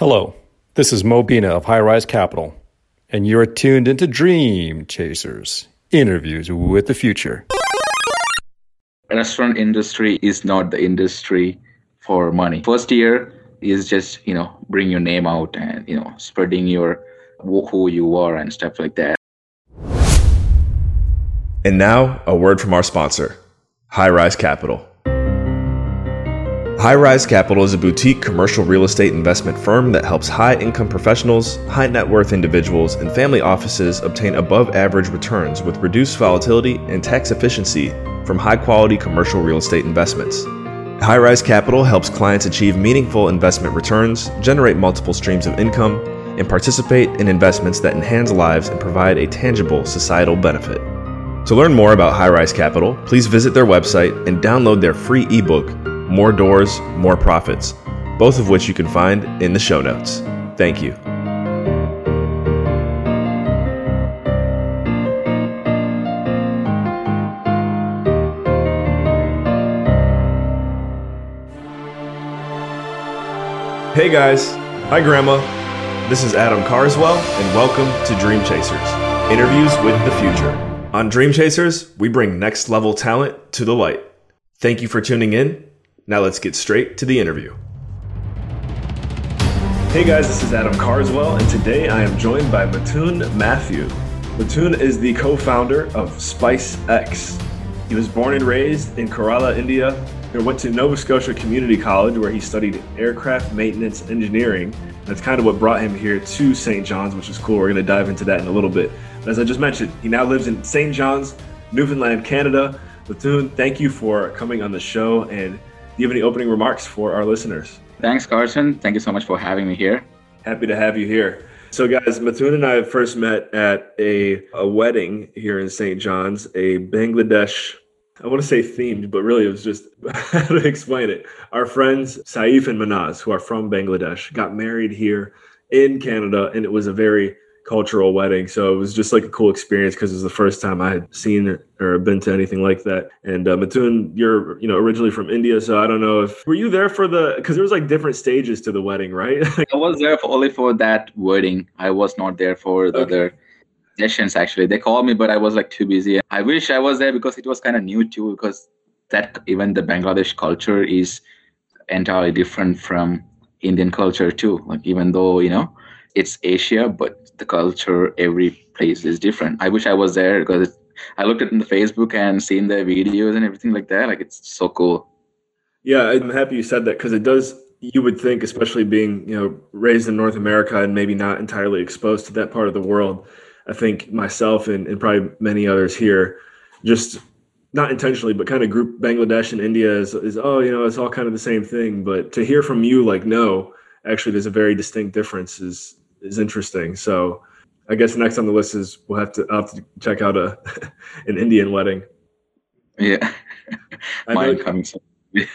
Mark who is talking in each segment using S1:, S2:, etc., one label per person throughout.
S1: Hello, this is Mo Bina of High Rise Capital, and you're tuned into Dream Chasers interviews with the future.
S2: Restaurant industry is not the industry for money. First year is just you know bring your name out and you know spreading your who you are and stuff like that.
S3: And now, a word from our sponsor, High Rise Capital. High Rise Capital is a boutique commercial real estate investment firm that helps high income professionals, high net worth individuals, and family offices obtain above average returns with reduced volatility and tax efficiency from high quality commercial real estate investments. High Rise Capital helps clients achieve meaningful investment returns, generate multiple streams of income, and participate in investments that enhance lives and provide a tangible societal benefit. To learn more about High Rise Capital, please visit their website and download their free ebook more Doors, More Profits, both of which you can find in the show notes. Thank you. Hey guys, hi Grandma. This is Adam Carswell, and welcome to Dream Chasers Interviews with the Future. On Dream Chasers, we bring next level talent to the light. Thank you for tuning in now let's get straight to the interview. Hey guys, this is Adam Carswell, and today I am joined by Mithun Matthew. Mithun is the co founder of SpiceX. He was born and raised in Kerala, India. He went to Nova Scotia Community College where he studied aircraft maintenance engineering. That's kind of what brought him here to St. John's, which is cool. We're going to dive into that in a little bit. But as I just mentioned, he now lives in St. John's, Newfoundland, Canada. Mithun, thank you for coming on the show and you have any opening remarks for our listeners?
S2: Thanks, Carson. Thank you so much for having me here.
S3: Happy to have you here. So, guys, Mithun and I first met at a, a wedding here in St. John's, a Bangladesh, I want to say themed, but really it was just how to explain it. Our friends Saif and Manaz, who are from Bangladesh, got married here in Canada, and it was a very cultural wedding. So it was just like a cool experience because it was the first time I had seen or been to anything like that. And uh, Mithun, you're you know originally from India, so I don't know if were you there for the because there was like different stages to the wedding, right?
S2: I was there for, only for that wedding. I was not there for the okay. other sessions. Actually, they called me, but I was like too busy. I wish I was there because it was kind of new too. Because that even the Bangladesh culture is entirely different from Indian culture too. Like even though you know it's Asia, but the culture every place is different. I wish I was there because I looked at in the Facebook and seen the videos and everything like that. Like it's so cool.
S3: Yeah, I'm happy you said that because it does. You would think, especially being you know raised in North America and maybe not entirely exposed to that part of the world. I think myself and, and probably many others here, just not intentionally, but kind of group Bangladesh and India is, is oh you know it's all kind of the same thing. But to hear from you like no, actually there's a very distinct difference is is interesting. So I guess next on the list is we'll have to I'll have to check out a an Indian wedding.
S2: Yeah, mine coming soon.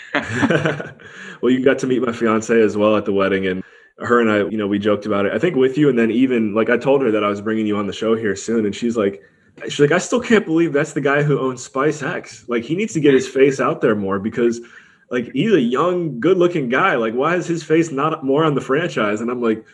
S3: well, you got to meet my fiance as well at the wedding, and her and I, you know, we joked about it. I think with you, and then even like I told her that I was bringing you on the show here soon, and she's like, she's like, I still can't believe that's the guy who owns Spice X. Like he needs to get his face out there more because like he's a young, good-looking guy. Like why is his face not more on the franchise? And I'm like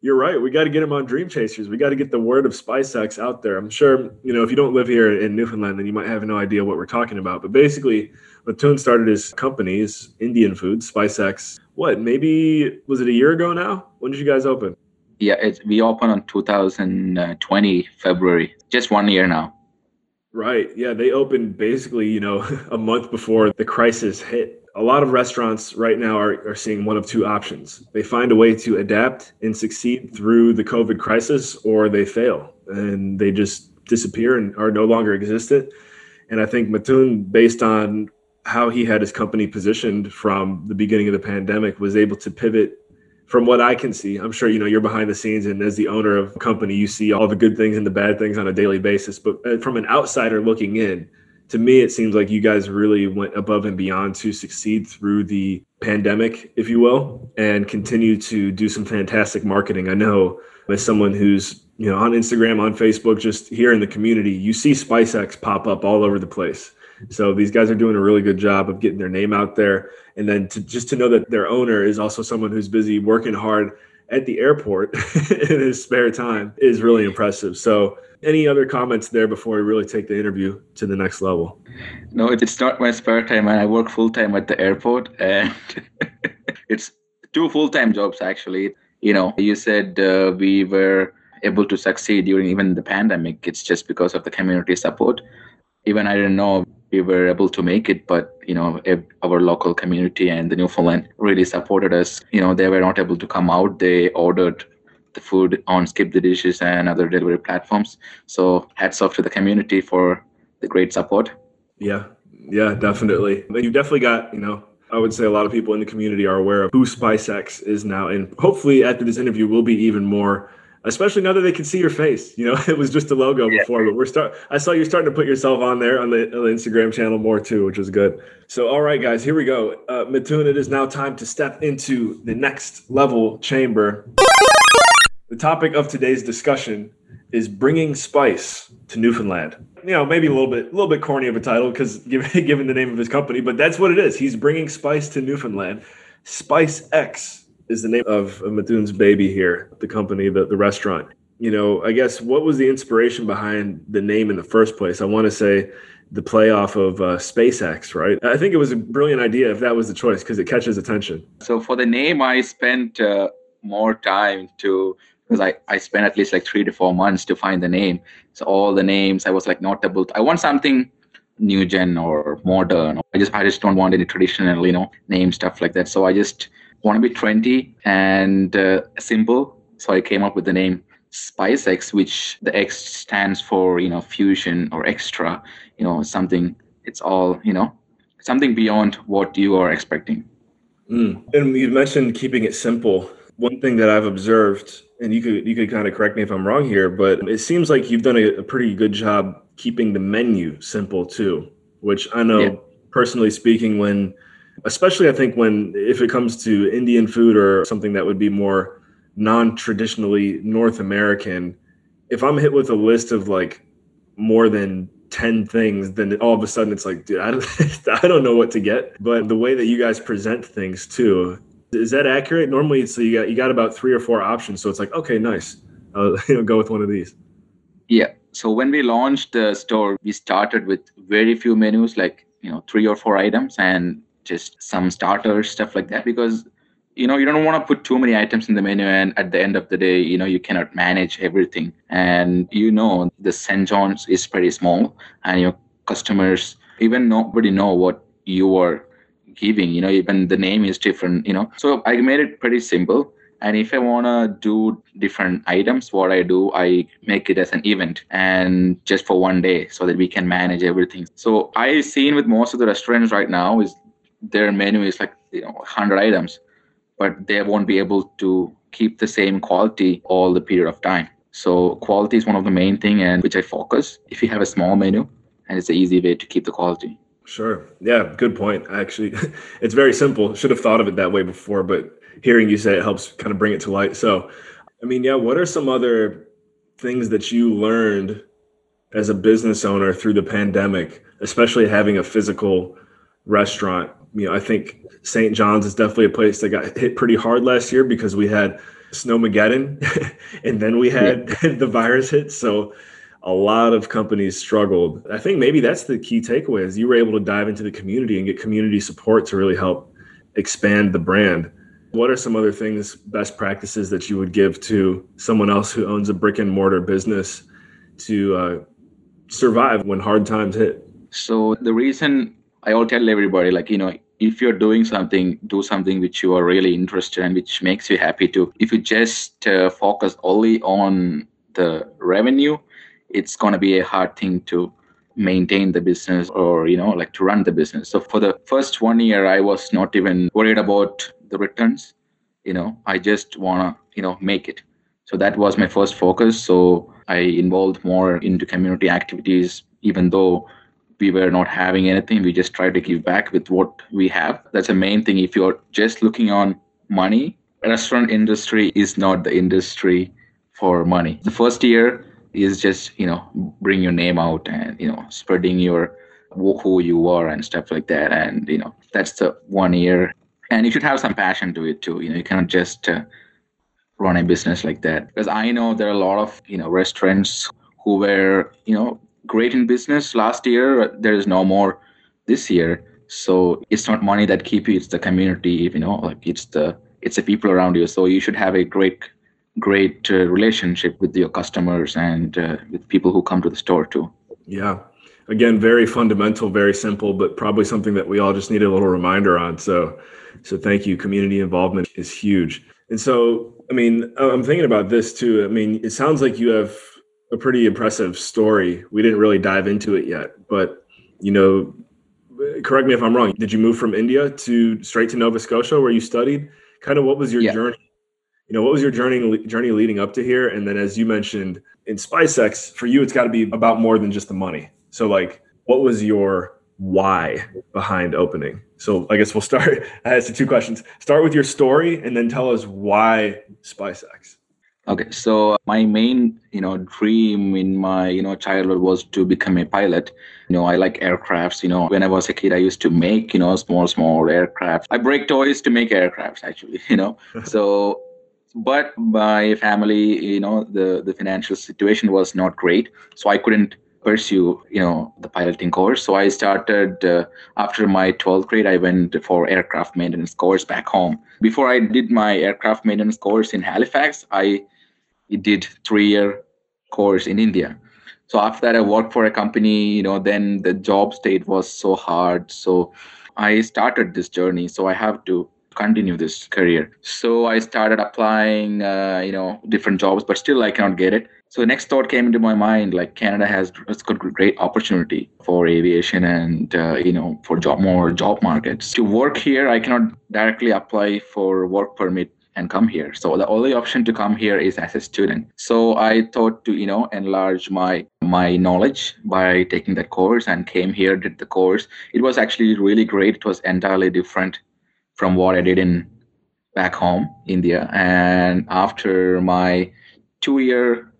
S3: you're right. We got to get him on Dream Chasers. We got to get the word of SpiceX out there. I'm sure, you know, if you don't live here in Newfoundland, then you might have no idea what we're talking about. But basically, Mithun started his company, his Indian food, SpiceX. What, maybe, was it a year ago now? When did you guys open?
S2: Yeah, it's, we opened on 2020, February. Just one year now.
S3: Right. Yeah, they opened basically, you know, a month before the crisis hit a lot of restaurants right now are, are seeing one of two options. They find a way to adapt and succeed through the COVID crisis, or they fail and they just disappear and are no longer existent. And I think Mithun, based on how he had his company positioned from the beginning of the pandemic, was able to pivot from what I can see. I'm sure you know you're behind the scenes, and as the owner of a company, you see all the good things and the bad things on a daily basis. But uh, from an outsider looking in, to me, it seems like you guys really went above and beyond to succeed through the pandemic, if you will, and continue to do some fantastic marketing. I know as someone who's you know on Instagram, on Facebook, just here in the community, you see SpiceX pop up all over the place. So these guys are doing a really good job of getting their name out there, and then to just to know that their owner is also someone who's busy working hard at the airport in his spare time is really impressive. So, any other comments there before we really take the interview to the next level?
S2: No, it's not my spare time, and I work full time at the airport, and it's two full time jobs actually. You know, you said uh, we were able to succeed during even the pandemic. It's just because of the community support. Even I didn't know we were able to make it, but you know, our local community and the Newfoundland really supported us. You know, they were not able to come out. They ordered the food on Skip the Dishes and other delivery platforms. So hats off to the community for the great support.
S3: Yeah, yeah, definitely. You definitely got, you know, I would say a lot of people in the community are aware of who SpiceX is now. And hopefully after this interview, we'll be even more especially now that they can see your face. You know, it was just a logo yeah. before, but we're start. I saw you starting to put yourself on there on the, on the, Instagram channel more too, which is good. So, all right, guys, here we go. Uh, Mithun, it is now time to step into the next level chamber. The topic of today's discussion is bringing spice to Newfoundland. You know, maybe a little bit, a little bit corny of a title because given, given the name of his company, but that's what it is. He's bringing spice to Newfoundland. Spice X is the name of, of baby here, the company, the, the restaurant. You know, I guess what was the inspiration behind the name in the first place? I want to say the playoff of uh, SpaceX, right? I think it was a brilliant idea if that was the choice because it catches attention.
S2: So for the name, I spent uh, more time to because I, I spent at least like three to four months to find the name. So all the names, I was like notable. I want something new gen or modern. I just I just don't want any traditional, you know, name stuff like that. So I just want to be trendy and uh, simple. So I came up with the name SpiceX, which the X stands for, you know, fusion or extra, you know, something, it's all, you know, something beyond what you are expecting.
S3: Mm. And you mentioned keeping it simple. One thing that I've observed, and you could you could kind of correct me if I'm wrong here, but it seems like you've done a, a pretty good job keeping the menu simple too. Which I know, yeah. personally speaking, when especially I think when if it comes to Indian food or something that would be more non-traditionally North American, if I'm hit with a list of like more than 10 things, then all of a sudden it's like, dude, I don't, I don't know what to get. But the way that you guys present things too, is that accurate? Normally, so you got you got about three or four options. So it's like, okay, nice. I'll you know, go with one of these.
S2: Yeah. So when we launched the store, we started with very few menus, like you know, three or four items, and just some starters, stuff like that, because you know you don't want to put too many items in the menu and at the end of the day you know you cannot manage everything. And you know the st john's is pretty small and your customers even nobody know what you are giving you know even the name is different you know. So i made it pretty simple. And if i want to do different items what i do i make it as an event and just for one day so that we can manage everything. So i seen with most of the restaurants right now is their menu is like you know 100 items but they won't be able to keep the same quality all the period of time. So quality is one of the main thing and which i focus. If you have a small menu and it's an easy way to keep the quality.
S3: Sure. Yeah good point actually. It's very simple. Should have thought of it that way before but hearing you say it helps kind of bring it to light. So i mean yeah what are some other things that you learned as a business owner through the pandemic especially having a physical restaurant you know, I think St. John's is definitely a place that got hit pretty hard last year because we had Snowmageddon and then we had yeah. the virus hit. So a lot of companies struggled. I think maybe that's the key takeaway is you were able to dive into the community and get community support to really help expand the brand. What are some other things, best practices that you would give to someone else who owns a brick and mortar business to uh, survive when hard times hit?
S2: So the reason I all tell everybody, like, you know, if you're doing something, do something which you are really interested in, which makes you happy to. If you just uh, focus only on the revenue, it's going to be a hard thing to maintain the business or, you know, like to run the business. So for the first one year, I was not even worried about the returns. You know, I just want to, you know, make it. So that was my first focus. So I involved more into community activities, even though we were not having anything we just try to give back with what we have. That's the main thing. If you're just looking on money restaurant industry is not the industry for money. The first year is just you know bring your name out and you know spreading your who you are and stuff like that. And you know that's the one year. And you should have some passion to it too. You know you cannot just uh, run a business like that. Because I know there are a lot of you know restaurants who were you know great in business last year. There is no more this year. So it's not money that keep you; it's the community. You know, like it's the it's the people around you. So you should have a great great uh, relationship with your customers and uh, with people who come to the store too.
S3: Yeah. Again, very fundamental, very simple, but probably something that we all just need a little reminder on. So, so thank you. Community involvement is huge. And so, I mean, I'm thinking about this too. I mean, it sounds like you have a pretty impressive story. We didn't really dive into it yet, but you know, correct me if I'm wrong. Did you move from India to straight to Nova Scotia where you studied? Kind of what was your yeah. journey? You know, what was your journey journey leading up to here? And then, as you mentioned in SpiceX, for you, it's got to be about more than just the money. So, like, what was your why behind opening? So, I guess we'll start. I asked two questions. Start with your story, and then tell us why SpiceX.
S2: Okay, so my main, you know, dream in my, you know, childhood was to become a pilot. You know, I like aircrafts. You know, when I was a kid, I used to make, you know, small, small aircraft. I break toys to make aircrafts, actually. You know, so, but my family, you know, the the financial situation was not great, so I couldn't pursue, you know, the piloting course. So I started uh, after my 12th grade. I went for aircraft maintenance course back home. Before I did my aircraft maintenance course in Halifax, I did three year course in India. So after that, I worked for a company. You know, then the job state was so hard. So I started this journey. So I have to continue this career. So I started applying, uh, you know, different jobs, but still I cannot get it. So the next thought came into my mind, like Canada has got great opportunity for aviation and uh, you know for job more job markets. To work here, I cannot directly apply for work permit and come here. So the only option to come here is as a student. So I thought to, you know, enlarge my my knowledge by taking that course and came here, did the course. It was actually really great. It was entirely different from what I did in back home, India. And after my two year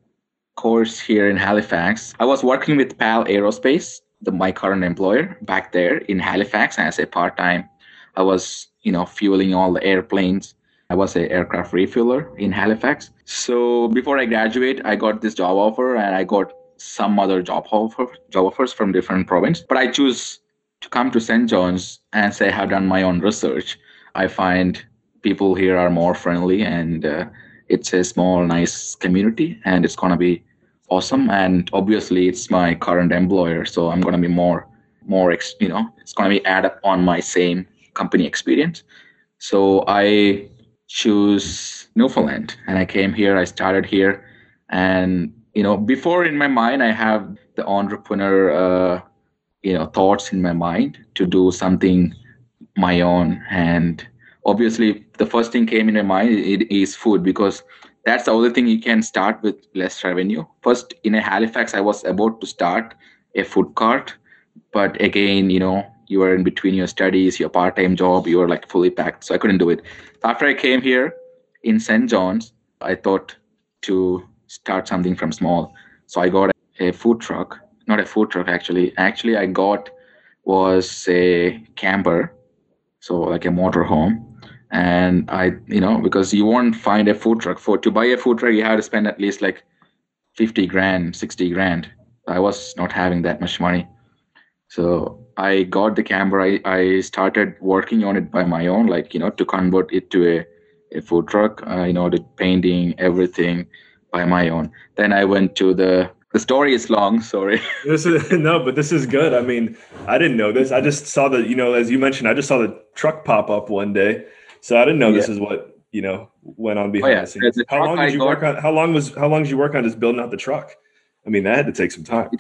S2: course here in Halifax, I was working with PAL Aerospace, the, my current employer back there in Halifax as a part time. I was, you know, fueling all the airplanes I was an aircraft refueler in Halifax. So before I graduate, I got this job offer and I got some other job offer job offers from different province. But I choose to come to St. John's and say I have done my own research. I find people here are more friendly and uh, it's a small, nice community and it's gonna be awesome. And obviously, it's my current employer, so I'm gonna be more, more, you know, it's gonna be add up on my same company experience. So I choose Newfoundland. And I came here, I started here. And, you know, before in my mind, I have the entrepreneur, uh, you know, thoughts in my mind to do something my own. And obviously, the first thing came in my mind it is food because that's the only thing you can start with less revenue. First, in a Halifax, I was about to start a food cart. But again, you know, you were in between your studies, your part-time job, you were like fully packed. So I couldn't do it. After I came here in St. John's, I thought to start something from small. So I got a food truck, not a food truck actually. Actually, I got was a camper, so like a motor home. And I, you know, because you won't find a food truck for to buy a food truck, you have to spend at least like 50 grand, 60 grand. I was not having that much money. So I got the camera. I, I started working on it by my own, like, you know, to convert it to a, a food truck, uh, you know, the painting, everything by my own. Then I went to the, the story is long, sorry.
S3: this is, no, but this is good. I mean, I didn't know this. I just saw the, you know, as you mentioned, I just saw the truck pop up one day. So I didn't know yeah. this is what, you know, went on behind oh, yeah. the scenes. The how long did you got, work on, how long was, how long did you work on just building out the truck? I mean, that had to take some time.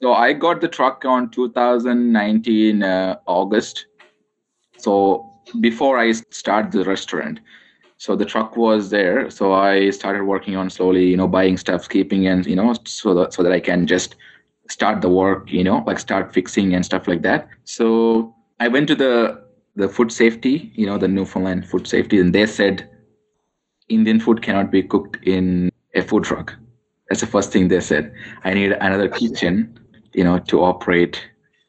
S2: So I got the truck on 2019 uh, August. So before I start the restaurant, so the truck was there. So I started working on slowly, you know, buying stuff, keeping and you know, so that so that I can just start the work, you know, like start fixing and stuff like that. So I went to the the food safety, you know, the Newfoundland food safety, and they said Indian food cannot be cooked in a food truck. That's the first thing they said. I need another kitchen you know to operate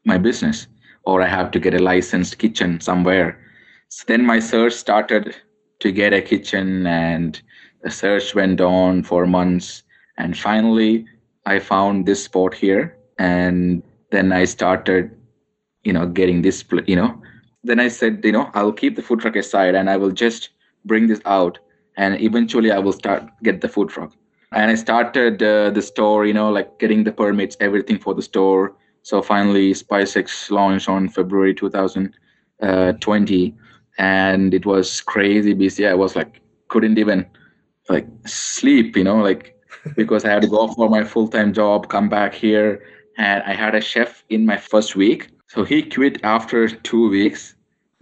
S2: my mm. business or i have to get a licensed kitchen somewhere. So then my search started to get a kitchen and the search went on for months. And finally i found this spot here and then i started you know getting this you know. Then i said you know i'll keep the food truck aside and i will just bring this out and eventually i will start get the food truck and i started uh, the store you know like getting the permits everything for the store. So finally spicex launched on february 2020 and it was crazy busy. I was like couldn't even like sleep you know like because i had to go for my full-time job come back here. And i had a chef in my first week. So he quit after two weeks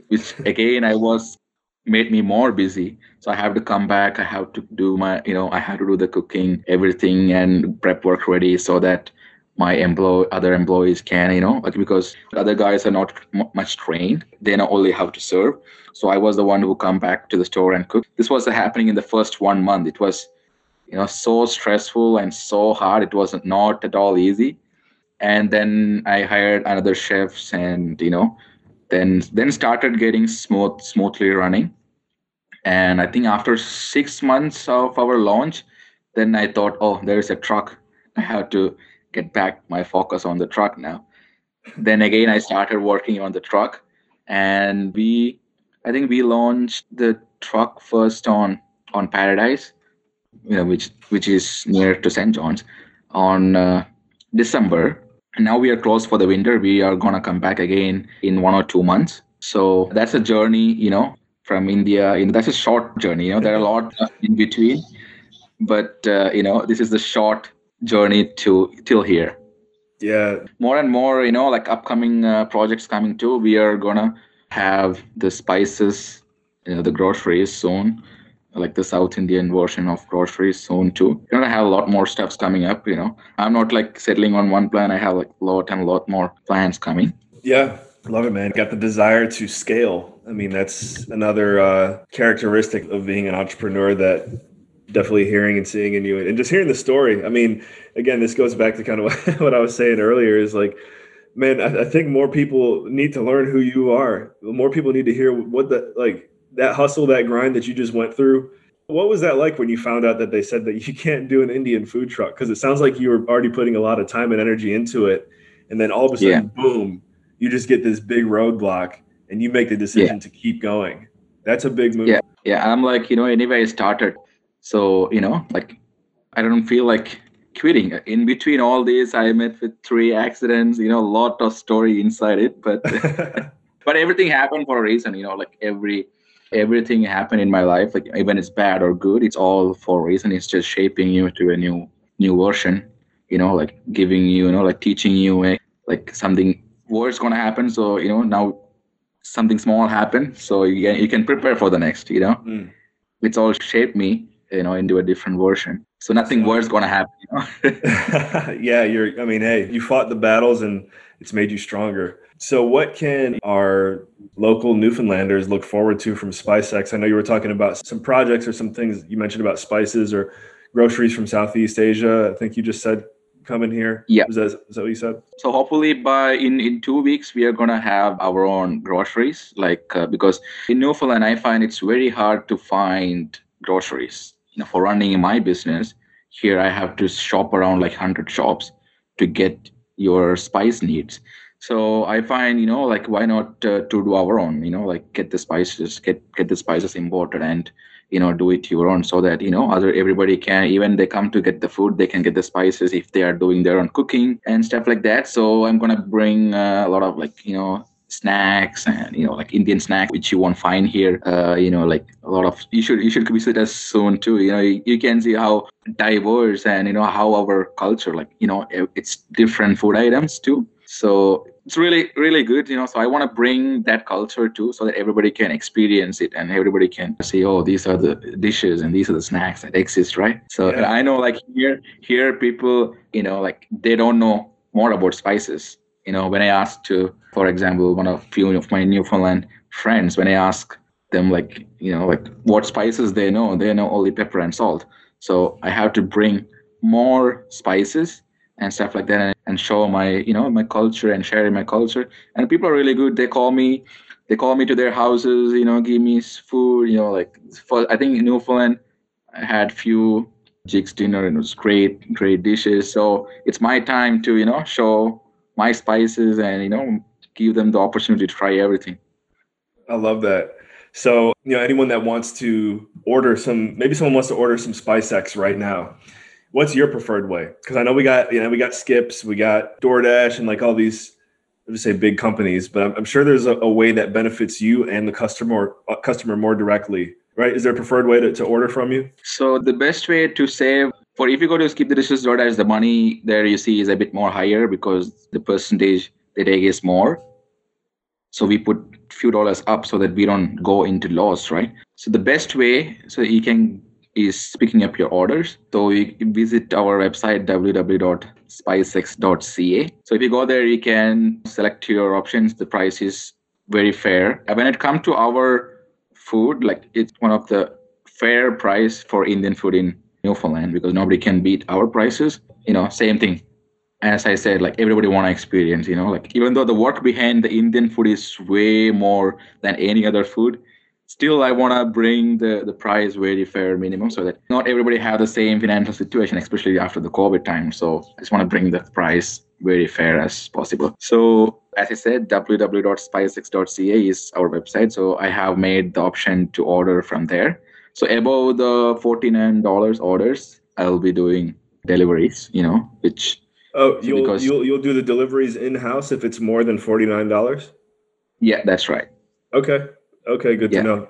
S2: which again i was made me more busy. So i have to come back. I have to do my you know i have to do the cooking everything and prep work ready so that my employee other employees can you know like because other guys are not m- much trained. They know only how to serve. So i was the one who come back to the store and cook. This was happening in the first one month. It was you know so stressful and so hard. It was not at all easy. And then i hired another chefs and you know then then started getting smooth smoothly running and i think after six months of our launch then i thought oh there's a truck. I have to get back my focus on the truck now. Then again i started working on the truck. And we i think we launched the truck first on on paradise you know which which is near to st john's on uh, december. And now we are closed for the winter. We are gonna come back again in one or two months. So that's a journey you know from india you know that's a short journey you know there are a lot in between but uh, you know this is the short journey to till here
S3: Yeah.
S2: more and more you know like upcoming uh, projects coming too we are gonna have the spices you know the groceries soon like the south indian version of groceries soon too we're gonna have a lot more stuffs coming up you know i'm not like settling on one plan i have like a lot and a lot more plans coming
S3: Yeah. Love it, man. Got the desire to scale. I mean, that's another uh, characteristic of being an entrepreneur that definitely hearing and seeing in you and just hearing the story. I mean, again, this goes back to kind of what I was saying earlier is like, man, I, I think more people need to learn who you are. More people need to hear what the, like that hustle, that grind that you just went through. What was that like when you found out that they said that you can't do an Indian food truck? Because it sounds like you were already putting a lot of time and energy into it. And then all of a sudden, boom, you just get this big roadblock and you make the decision to keep going. That's a big move.
S2: Yeah. yeah i'm like you know anyway i started so you know like i don't feel like quitting in between all this i met with three accidents you know a lot of story inside it but but everything happened for a reason you know like every everything happened in my life like even it's bad or good it's all for a reason it's just shaping you to a new new version you know like giving you you know like teaching you eh, like something worse gonna happen so you know now something small happened so you can you can prepare for the next you know
S3: Mm.
S2: it's all shaped me you know into a different version so nothing worse gonna happen you know
S3: yeah, you're. I mean, hey, you fought the battles, and it's made you stronger. So, what can our local Newfoundlanders look forward to from SpiceX? I know you were talking about some projects or some things you mentioned about spices or groceries from Southeast Asia. I think you just said coming here.
S2: Yeah.
S3: is that, is that what you said?
S2: so hopefully by in in two weeks we are gonna have our own groceries like uh, because in newfoundland i find it's very hard to find groceries you know for running my business here i have to shop around like 100 shops to get your spice needs so i find you know like why not uh, to do our own you know like get the spices get get the spices imported and you know do it your own so that you know other everybody can even they come to get the food they can get the spices if they are doing their own cooking and stuff like that. So i'm gonna bring uh, a lot of like you know snacks and you know like indian snack which you won't find here. Uh, you know like a lot of you should you should visit us soon too. You know you, you can see how diverse and you know how our culture like you know it- it's different food items too so it's really really good you know so i want to bring that culture too so that everybody can experience it and everybody can see oh these are the dishes and these are the snacks that exist right? So
S3: Yeah.
S2: i know like here here people you know like they don't know more about spices. You know when i asked to for example one of few of my newfoundland friends when i ask them like you know like what spices they know they know only pepper and salt. So i have to bring more spices and stuff like that and, show my you know my culture and sharing my culture and people are really good they call me they call me to their houses you know give me food you know like for i think in newfoundland I had few Jiggs dinner and it was great, great dishes. So it's my time to, you know, show my spices and, you know, give them the opportunity to try everything.
S3: I love that. So, you know, anyone that wants to order some, maybe someone wants to order some Spicex right now. What's your preferred way? Because I know we got, you know, we got Skips, we got DoorDash, and like all these, I would say big companies, but I'm, I'm sure there's a, a, way that benefits you and the customer uh, customer more directly, right? Is there a preferred way to, to order from you?
S2: So the best way to save for if you go to skip the dishes DoorDash, the money there you see is a bit more higher because the percentage they take is more. So we put few dollars up so that we don't go into loss, right? So the best way so you can is picking up your orders. So you visit our website www.spicex.ca. So if you go there, you can select your options. The price is very fair. When it comes to our food, like it's one of the fair price for Indian food in Newfoundland because nobody can beat our prices. You know, same thing as I said, like everybody want to experience, you know, like even though the work behind the Indian food is way more than any other food, still I want to bring the, the price very fair minimum so that not everybody have the same financial situation, especially after the COVID time. So I just want to bring the price very fair as possible. So as I said, www.spicex.ca is our website. So I have made the option to order from there. So above the $49 orders, I'll be doing deliveries, you know, which
S3: Oh, you'll because, you'll you'll do the deliveries in house if it's more than forty nine dollars.
S2: Yeah, that's right.
S3: Okay. Okay. Good yeah. to know.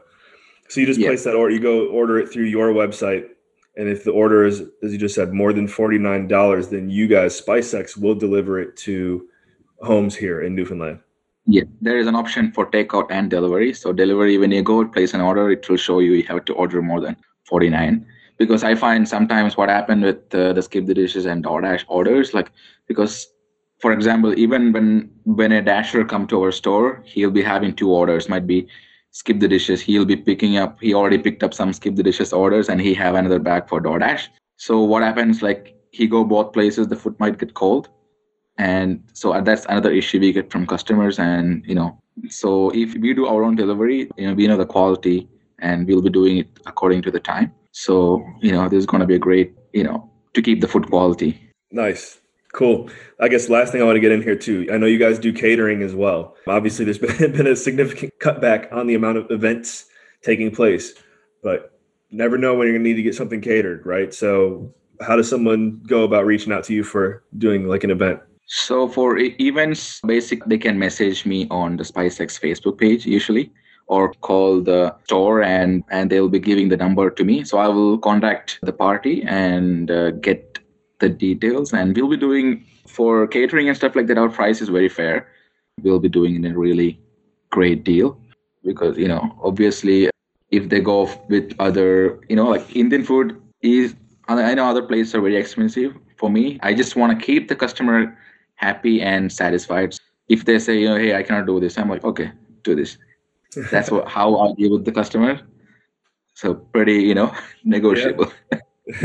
S3: So you just yeah. place that order. You go order it through your website, and if the order is, as you just said, more than forty nine dollars, then you guys SpiceX will deliver it to homes here in Newfoundland.
S2: Yeah, there is an option for takeout and delivery. So delivery, when you go place an order, it will show you you have to order more than forty nine because I find sometimes what happened with uh, the skip the dishes and DoorDash orders, like because for example, even when when a dasher come to our store, he'll be having two orders. Might be skip the dishes. He'll be picking up. He already picked up some skip the dishes orders, and he have another bag for DoorDash. So what happens? Like he go both places, the food might get cold, and so uh, that's another issue we get from customers. And you know, so if we do our own delivery, you know, we know the quality, and we'll be doing it according to the time. So, you know, this is going to be a great, you know, to keep the food quality.
S3: Nice. Cool. I guess last thing I want to get in here too. I know you guys do catering as well. Obviously, there's been, been a significant cutback on the amount of events taking place, but never know when you're going to need to get something catered, right? So, how does someone go about reaching out to you for doing like an event?
S2: So, for events, basic they can message me on the SpiceX Facebook page usually or call the store and and they'll be giving the number to me so i will contact the party and uh, get the details and we'll be doing for catering and stuff like that our price is very fair we'll be doing in a really great deal because you know obviously if they go with other you know like indian food is i know other places are very expensive for me i just want to keep the customer happy and satisfied if they say you know hey i cannot do this i'm like okay do this that's what how I deal with the customer. So pretty, you know, negotiable.
S3: Yeah.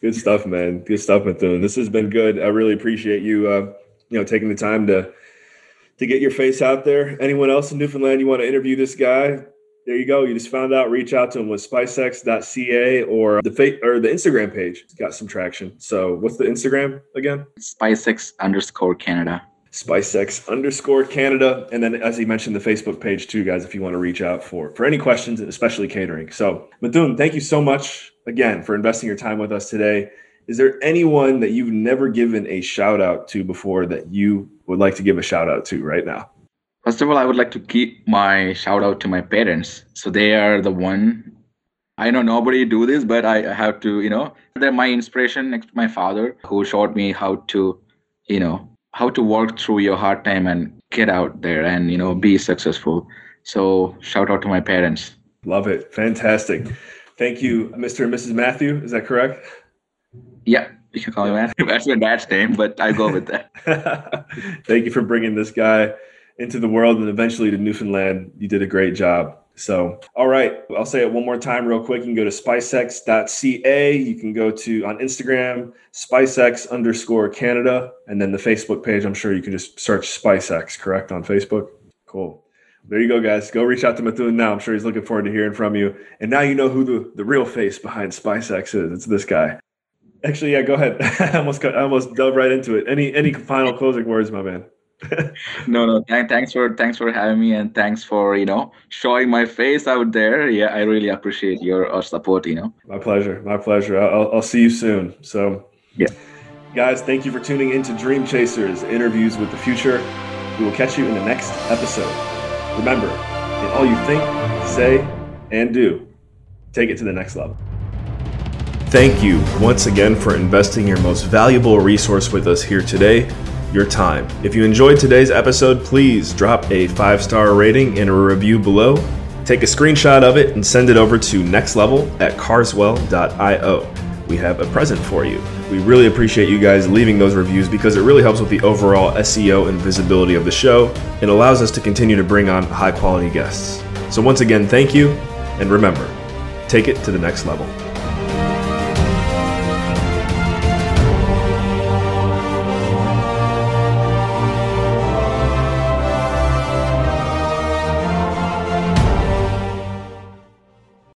S3: good stuff, man. Good stuff, Mithun. This has been good. I really appreciate you, uh, you know, taking the time to to get your face out there. Anyone else in Newfoundland you want to interview this guy? There you go. You just found out. Reach out to him with spicex.ca or the fa- or the Instagram page. It's got some traction. So, what's the Instagram again?
S2: Spicex underscore Canada.
S3: SpiceX underscore Canada. And then, as he mentioned, the Facebook page too, guys, if you want to reach out for, for any questions, especially catering. So, Mithun, thank you so much again for investing your time with us today. Is there anyone that you've never given a shout out to before that you would like to give a shout out to right now?
S2: First of all, I would like to keep my shout out to my parents. So they are the one. I know nobody do this, but I have to, you know, they're my inspiration next my father, who showed me how to, you know, how to work through your hard time and get out there and you know be successful. So shout out to my parents.
S3: Love it. Fantastic. Thank you mr and mrs matthew. Is that correct?
S2: Yeah you can call me matthew. That's my dad's name but i go with that.
S3: Thank you for bringing this guy into the world and eventually to newfoundland. You did a great job so, all right, I'll say it one more time real quick. You can go to spicex.ca. You can go to on Instagram, spicex underscore Canada, and then the Facebook page. I'm sure you can just search SpiceX, correct, on Facebook? Cool. There you go, guys. Go reach out to Mithun now. I'm sure he's looking forward to hearing from you. And now you know who the, the real face behind SpiceX is. It's this guy. Actually, yeah, go ahead. I almost got, I almost dove right into it. Any any final closing words, my man?
S2: No, no. Th- thanks for thanks for having me, and thanks for you know showing my face out there. Yeah, I really appreciate your, your support. You know,
S3: my pleasure. My pleasure. I'll, I'll see you soon. So,
S2: yeah,
S3: guys, thank you for tuning in to Dream Chasers interviews with the future. We will catch you in the next episode. Remember, in all you think, say, and do, take it to the next level. Thank you once again for investing your most valuable resource with us here today your time. If you enjoyed today's episode, please drop a five star rating and a review below. Take a screenshot of it and send it over to nextlevel at carswell.io. We have a present for you. We really appreciate you guys leaving those reviews because it really helps with the overall SEO and visibility of the show and allows us to continue to bring on high quality guests. So, once again, thank you, and remember, take it to the next level.